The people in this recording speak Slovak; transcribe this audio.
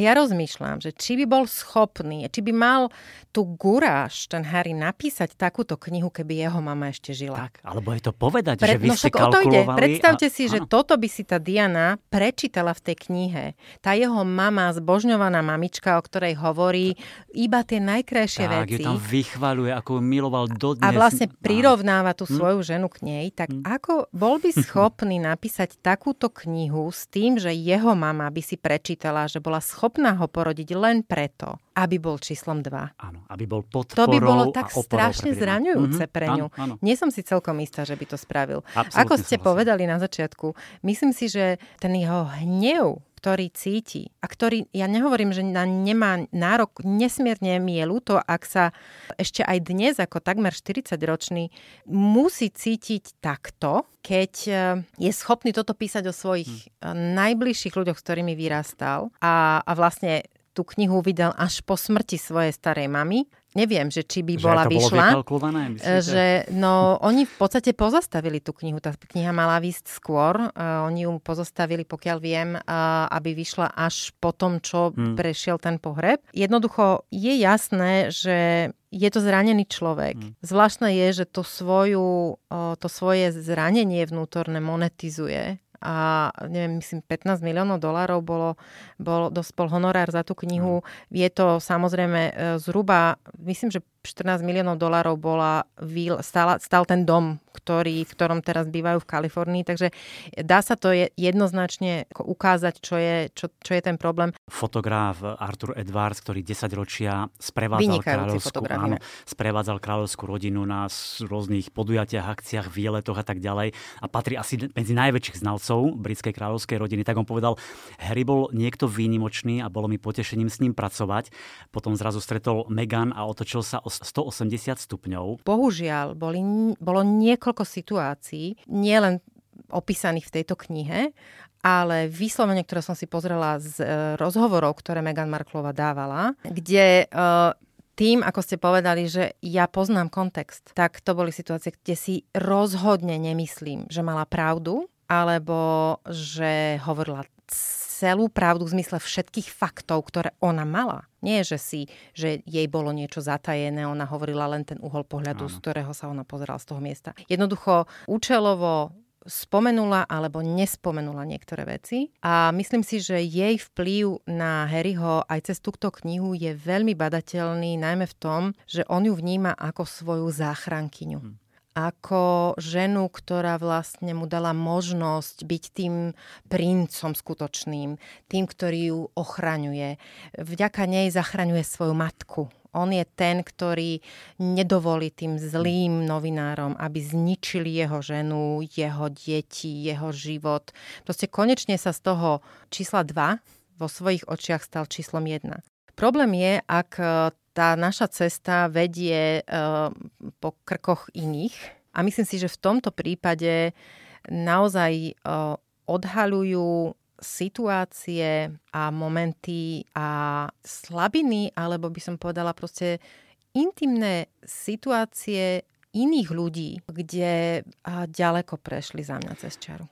Ja rozmýšľam, že či by bol schopný, či by mal tú guráž, ten Harry, napísať takúto knihu, keby jeho mama ešte žila. Tak, alebo je to povedať, Pre, že vy no ste kalkulovali... Predstavte a, si, áno. že toto by si tá Diana prečítala v tej knihe. Tá jeho mama, zbožňovaná mamička, o ktorej hovorí iba tie najkrajšie tak, veci. Tak, tam vychvaluje, ako ju miloval dodnes. A vlastne prirovnáva tú hm? svoju ženu k nej. Tak hm. ako bol by schopný napísať takúto knihu s tým, že jeho mama by si prečítala, že bola schopná ho porodiť len preto, aby bol číslom 2. Áno, aby bol podporou To by bolo tak strašne zraňujúce mm-hmm, pre ňu. Áno, áno. Nie som si celkom istá, že by to spravil. Absolutne Ako ste povedali na začiatku, myslím si, že ten jeho hnev ktorý cíti a ktorý, ja nehovorím, že na nemá nárok, nesmierne mi je ľúto, ak sa ešte aj dnes, ako takmer 40-ročný, musí cítiť takto, keď e, je schopný toto písať o svojich hmm. najbližších ľuďoch, s ktorými vyrastal a, a vlastne tú knihu vydal až po smrti svojej starej mamy neviem, že či by že bola vyšla. Že, no, oni v podstate pozastavili tú knihu. Tá kniha mala výsť skôr. Uh, oni ju pozastavili, pokiaľ viem, uh, aby vyšla až po tom, čo hmm. prešiel ten pohreb. Jednoducho je jasné, že je to zranený človek. Hmm. Zvláštne je, že to, svoju, uh, to svoje zranenie vnútorné monetizuje a neviem, myslím 15 miliónov dolárov bolo, bol, dospol honorár za tú knihu. Je to samozrejme e, zhruba, myslím, že 14 miliónov dolárov bola, stál, stál ten dom, ktorý, v ktorom teraz bývajú v Kalifornii, takže dá sa to jednoznačne ukázať, čo je, čo, čo je ten problém. Fotograf Arthur Edwards, ktorý 10 ročia sprevádzal kráľovskú, áno, sprevádzal kráľovskú rodinu na rôznych podujatiach, akciách, výletoch a tak ďalej a patrí asi medzi najväčších znalcov britskej kráľovskej rodiny, tak on povedal, Harry bol niekto výnimočný a bolo mi potešením s ním pracovať. Potom zrazu stretol Meghan a otočil sa o 180 stupňov. Bohužiaľ, boli, bolo niekoľko situácií, nielen opísaných v tejto knihe, ale vyslovene, ktoré som si pozrela z e, rozhovorov, ktoré Meghan Marklova dávala, kde e, tým, ako ste povedali, že ja poznám kontext, tak to boli situácie, kde si rozhodne nemyslím, že mala pravdu, alebo že hovorila celú pravdu v zmysle všetkých faktov, ktoré ona mala. Nie, že si, že jej bolo niečo zatajené, ona hovorila len ten uhol pohľadu, Áno. z ktorého sa ona pozerala z toho miesta. Jednoducho účelovo spomenula alebo nespomenula niektoré veci a myslím si, že jej vplyv na Harryho aj cez túto knihu je veľmi badateľný, najmä v tom, že on ju vníma ako svoju záchrankyňu. Hm ako ženu, ktorá vlastne mu dala možnosť byť tým princom skutočným, tým, ktorý ju ochraňuje. Vďaka nej zachraňuje svoju matku. On je ten, ktorý nedovolí tým zlým novinárom, aby zničili jeho ženu, jeho deti, jeho život. Proste konečne sa z toho čísla 2 vo svojich očiach stal číslom 1. Problém je, ak tá naša cesta vedie uh, po krkoch iných. A myslím si, že v tomto prípade naozaj uh, odhaľujú situácie a momenty a slabiny, alebo by som povedala proste intimné situácie iných ľudí, kde ďaleko prešli za mňa cez čaru.